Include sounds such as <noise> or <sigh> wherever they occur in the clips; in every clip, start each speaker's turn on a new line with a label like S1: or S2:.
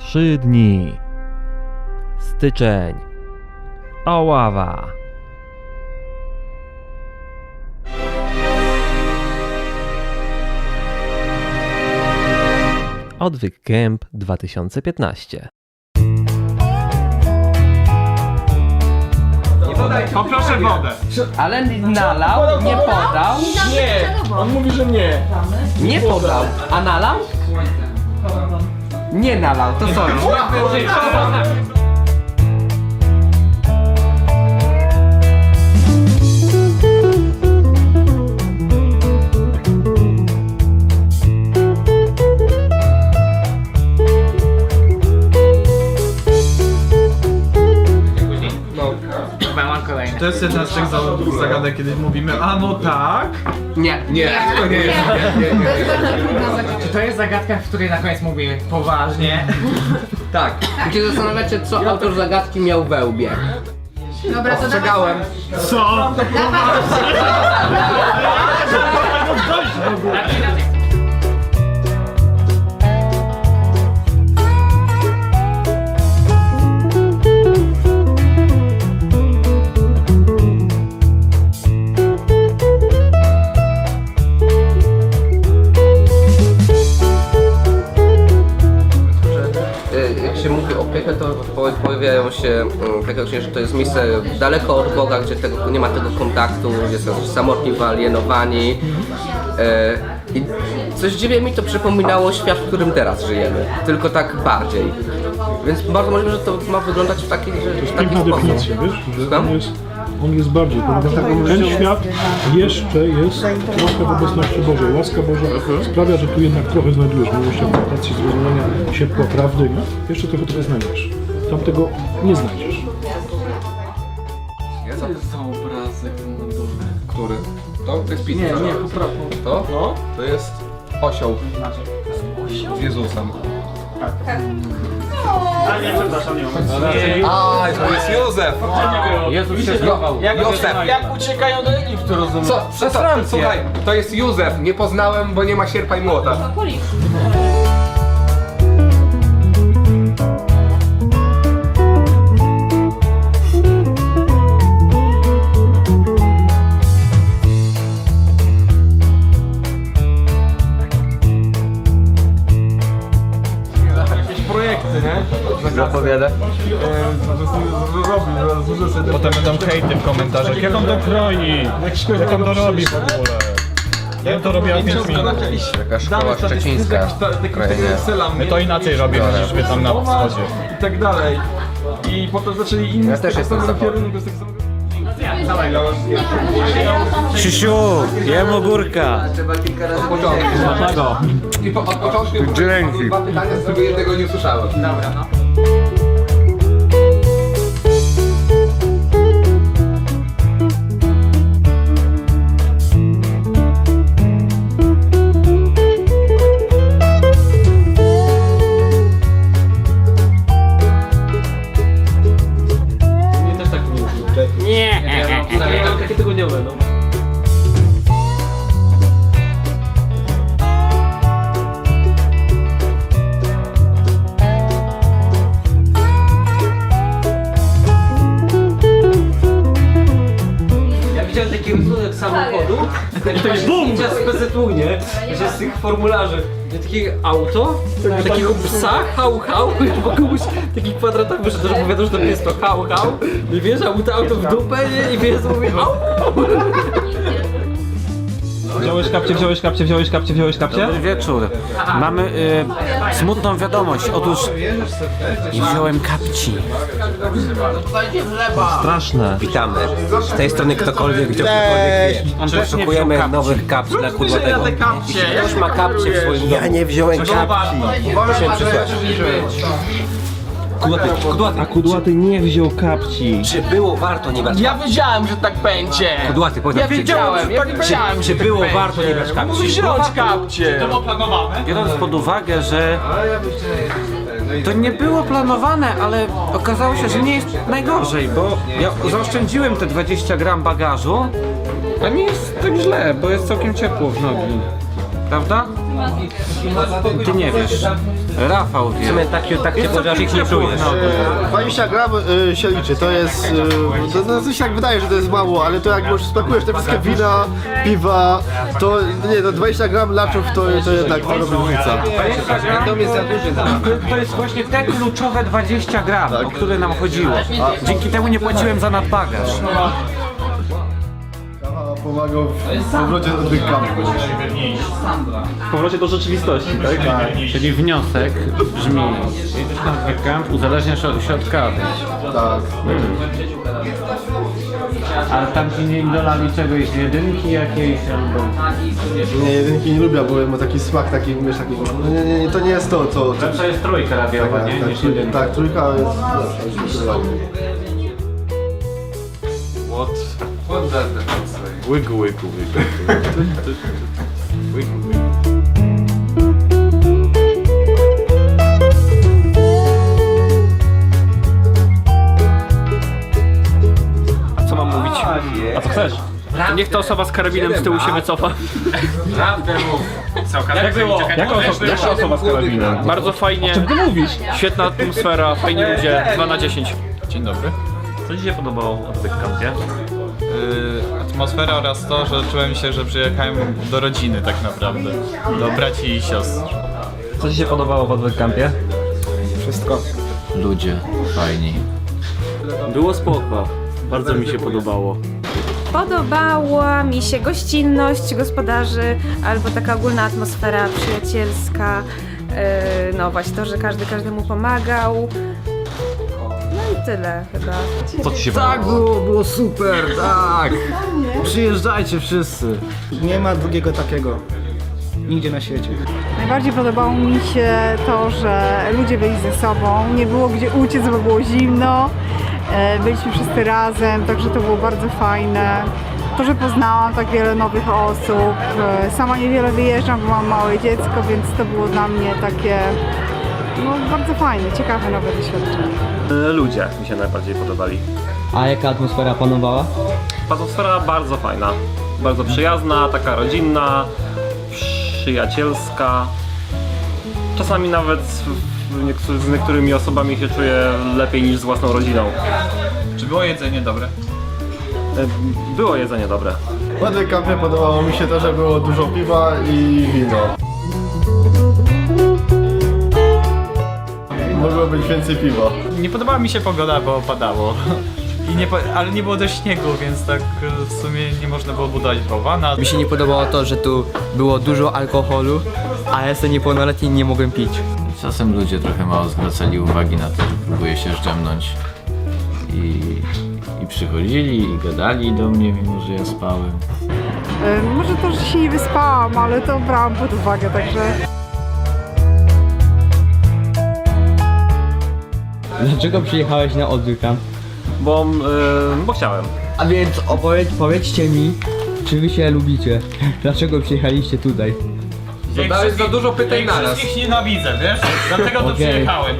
S1: Trzy dni. Styczeń. Oława. Odwyk Camp 2015.
S2: Poproszę wodę.
S3: Ale nalał, nie podał,
S2: Nie, on mówi, że nie.
S3: nie podał. A nalał? Nie nalał, to sorry.
S2: Jest jedna z tych za- zagadek, kiedy mówimy, a no tak.
S3: Nie.
S4: Nie, to nie jest. Nie, nie, nie.
S5: Czy to jest zagadka, w której na koniec mówimy poważnie? <laughs>
S3: Tak. I się zastanawiacie, co autor zagadki miał we łbie.
S6: Dobra, to
S3: Ostrzegałem.
S2: Co?
S7: Y, <laughs> jak pojawiają się mm, że to jest miejsce daleko od Boga, gdzie tego, nie ma tego kontaktu, gdzie są samotni, wyalienowani. Y, I coś dziwnie mi to przypominało świat, w którym teraz żyjemy, tylko tak bardziej. Więc bardzo możliwe, że to ma wyglądać w taki, w taki
S8: Piękna
S7: sposób.
S8: definicja, wiesz, że
S7: Słucham?
S8: on jest, on jest bardziej, ponieważ ten świat jeszcze jest trochę w obecności Bożej. Łaska Boża sprawia, że tu jednak trochę znajdujesz, się akceptacji, zrozumienia, ciepła, prawdy, jeszcze trochę tego znajdziesz. Tam tego nie znajdziesz.
S4: Który? To? To jest pizza. Nie, nie, To? No. To jest osioł. Z Jezusem. A, to jest Józef!
S3: Jezus się zgował.
S4: Józef!
S2: Jak uciekają do Egiptu, rozumiem?
S4: Co? Co to? Słuchaj, to jest Józef. Nie poznałem, bo nie ma sierpa i młota.
S2: Jak on to robi w ogóle? Ja to robiłem 5 minut.
S4: Jaka szkoła szczecińska.
S2: My to inaczej robimy niż wy tam na wschodzie. I tak dalej. I potem zaczęli inni
S4: Ja też jestem z Zachodu.
S1: Krzysiu, jem ogórka.
S7: Trzeba kilka razy
S1: Dlaczego?
S4: Od początku Dzięki. dwa pytania, z którego jednego nie usłyszałem.
S7: Takie tygodniowe, no. Ja formularzy. Nie, Takiego auto, takiego psa, hał, hał, <laughs> i wokół taki kwadratowy, że też że to jest to hał, hał. I wiesz, a mu to auto w dupę, nie? I wiesz, mówi au!
S1: Wziąłeś kapcie, wziąłeś kapcie, wziąłeś kapcie, wziąłeś kapcie?
S9: Dobry wieczór. Mamy y, smutną wiadomość. Otóż nie wziąłem kapci.
S1: Straszne.
S7: Witamy. Z tej strony ktokolwiek, gdziekolwiek Poszukujemy
S9: kapci.
S7: nowych kapci dla kudłatego. Jeśli ktoś ma kapcie w swoim domu. Ja nie wziąłem kapci. Proszę przysłać. Kudłaty, kudłaty.
S1: A kudłaty nie wziął kapci.
S7: Czy było warto nie brać
S5: Ja wiedziałem, że tak będzie!
S7: Kudłaty, powiedz
S5: Ja wiedziałem, ja wiedziałem,
S7: Czy
S5: że tak
S7: było
S5: będzie.
S7: warto nie brać kapci?
S5: Mógł wziąć kapcie!
S9: Biorąc pod uwagę, że to nie było planowane, ale okazało się, że nie jest najgorzej, bo ja zaoszczędziłem te 20 gram bagażu, a nie jest tak źle, bo jest całkiem ciepło w nogi. Prawda? Ty nie wiesz. Rafał wie.
S1: W sumie tak, tak się chociaż ich nie czujesz.
S6: 20 gram y, się liczy, to jest. Y, to, to, to się tak wydaje, że to jest mało, ale to jak już spakujesz te wszystkie wina, piwa, to nie, to 20 gram laczów to, to jednak to robi różnica.
S3: To jest za duży dla
S9: To, to jest właśnie te kluczowe 20 gram, o które nam chodziło. Dzięki temu nie płaciłem za nadbagaż.
S6: Pomagał w powrocie do tych kam.
S1: W powrocie do rzeczywistości, tak?
S9: Czyli wniosek brzmi, jedziesz na weekend, uzależniasz od środka.
S6: Tak.
S9: Ale tam ci nie dolali czegoś, jedynki jakiejś albo...
S6: Nie, jedynki nie lubię, bo ma taki smak, taki, wiesz, taki, no nie, nie, nie, to nie jest to, co... co
S9: Lepsza jest trójka radiowa, nie?
S6: tak,
S9: Niż
S6: tak,
S9: jedynka.
S6: tak, trójka jest lepsza, zdecydowanie.
S4: What does that say?
S2: Łygu, łygu, łygu.
S1: A co mam mówić? A co chcesz?
S10: Niech ta osoba z karabinem z tyłu się wycofa.
S1: Jak było? Jaka osoba, jaka osoba z karabinem?
S10: Bardzo fajnie.
S1: Ty mówisz?
S10: Świetna atmosfera, fajni ludzie. 2 na 10.
S2: Dzień dobry.
S1: Co ci się podobało na tym kampie?
S2: Yy, atmosfera oraz to, że czułem się, że przyjechałem do rodziny tak naprawdę. Do braci i siostr.
S1: Co ci się podobało w Odwyk Campie?
S11: Ludzie fajni.
S10: Było spoko. Bardzo mi się podobało.
S12: Podobała mi się gościnność gospodarzy albo taka ogólna atmosfera przyjacielska. Yy, no właśnie to, że każdy każdemu pomagał. Tyle chyba.
S1: Co ci się
S11: Tak
S1: podobało?
S11: było, było super, tak! Przyjeżdżajcie wszyscy.
S5: Nie ma drugiego takiego. Nigdzie na świecie.
S12: Najbardziej podobało mi się to, że ludzie byli ze sobą, nie było gdzie uciec, bo było zimno. E, Byliśmy wszyscy razem, także to było bardzo fajne. To, że poznałam tak wiele nowych osób. E, Sama niewiele wyjeżdżam, bo mam małe dziecko, więc to było dla mnie takie no, bardzo fajne, ciekawe nowe doświadczenie.
S1: E, Ludzie mi się najbardziej podobali.
S3: A jaka atmosfera panowała?
S1: Atmosfera bardzo fajna. Bardzo przyjazna, taka rodzinna, przyjacielska. Czasami nawet z, niektórymi osobami się czuję lepiej niż z własną rodziną.
S2: Czy było jedzenie dobre?
S1: E, Było jedzenie dobre.
S6: W Odwyk kampie podobało mi się to, że było dużo piwa i wino. Mogło być więcej piwa.
S2: Nie podobała mi się pogoda, bo padało. I nie, po- ale nie było też śniegu, więc tak e, w sumie nie można było budować bałwana.
S3: Mi się nie podobało to, że tu było dużo alkoholu, a ja jestem niepełnoletni i nie mogłem pić.
S11: Czasem ludzie trochę mało zwracali uwagi na to, że próbuje się szczemnąć. I, I przychodzili i gadali do mnie, mimo że ja spałem.
S12: Może to, że się nie wyspałam, ale to brałam pod uwagę, także
S3: Dlaczego przyjechałeś na odwyka?
S1: Bo, e, bo chciałem.
S3: A więc opowiedz, powiedzcie mi, czy wy się lubicie? Dlaczego przyjechaliście tutaj?
S4: Zadałeś za dużo pytań naraz.
S2: Wszystkich nienawidzę, wiesz? Dlatego tu
S3: Okej.
S2: przyjechałem.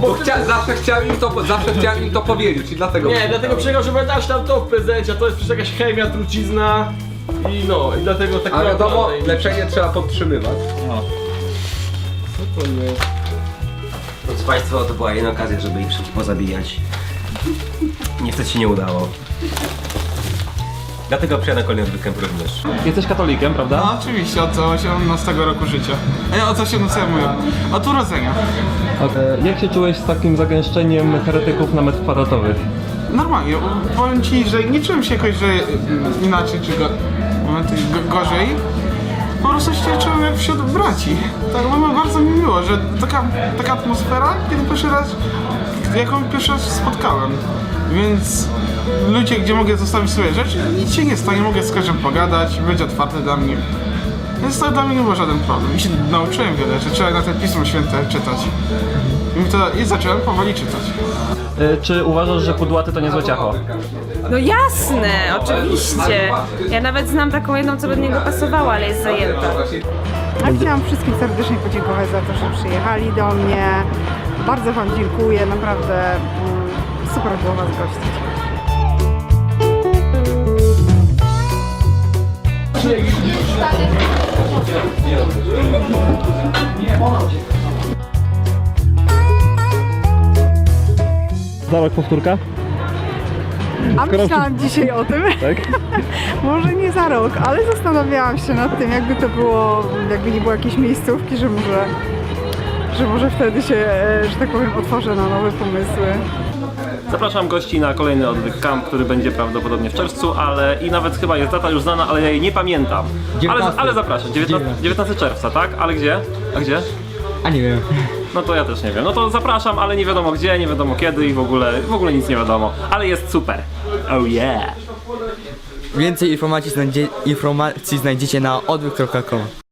S4: Bo chcia, zawsze, chciałem im to, zawsze chciałem im to powiedzieć i dlatego...
S10: Nie, dlatego przyjechał, żeby dać nam to w prezencie, a to jest przecież jakaś chemia, trucizna. I no, i dlatego tak
S4: Ale wiadomo,
S10: naprawdę-
S4: leczenie trzeba podtrzymywać.
S13: Drodzy Państwo, to była jedna okazja, żeby ich wszystkich pozabijać. Niestety się nie udało. Dlatego przyjadę kolejny odwykem również.
S1: Jesteś katolikiem, prawda?
S2: No oczywiście, od 18 roku życia. E, od 18 mówię. Od urodzenia.
S1: E, Jak się czułeś z takim zagęszczeniem heretyków na metr kwadratowy?
S2: Normalnie, powiem ci, że nie czułem się jakoś, że mm, inaczej czy go, momenty go, gorzej. Po prostu się czułem jak wśród braci. Tak, było bardzo mi miło, że taka, taka atmosfera, kiedy pierwszy raz, jaką pierwszy raz spotkałem. Więc ludzie, gdzie mogę zostawić swoje rzeczy, nic się nie stanie, mogę z każdym pogadać, będzie otwarte dla mnie. Więc to dla mnie nie był żaden problem. I się nauczyłem wiele rzeczy, trzeba na te Pismo Święte czytać. I, to, I zacząłem powoli czytać.
S1: E, Czy uważasz, że kudłaty to niezłe ciacho?
S12: No jasne, oczywiście. Ja nawet znam taką jedną, co by do niego pasowała, ale jest zajęta. Ja chciałam wszystkim serdecznie podziękować za to, że przyjechali do mnie. Bardzo Wam dziękuję, naprawdę mm, super było Was gościć.
S1: Za rok powtórka?
S12: A myślałam dzisiaj o tym.
S1: Tak? <laughs>
S12: może nie za rok, ale zastanawiałam się nad tym, jakby to było, jakby nie było jakiejś miejscówki, że może, że może wtedy się, e, że tak powiem, otworzę na nowe pomysły.
S1: Zapraszam gości na kolejny odwyk camp, który będzie prawdopodobnie w czerwcu, ale i nawet chyba jest data już znana, ale ja jej nie pamiętam. Ale,
S3: 19.
S1: ale zapraszam, 19, 19 czerwca, tak? Ale gdzie? A gdzie?
S3: A nie wiem.
S1: No to ja też nie wiem. No to zapraszam, ale nie wiadomo gdzie, nie wiadomo kiedy i w ogóle, w ogóle nic nie wiadomo. Ale jest super. Oh yeah.
S3: Więcej informacji, znajdzie, informacji znajdziecie na odwyk.com.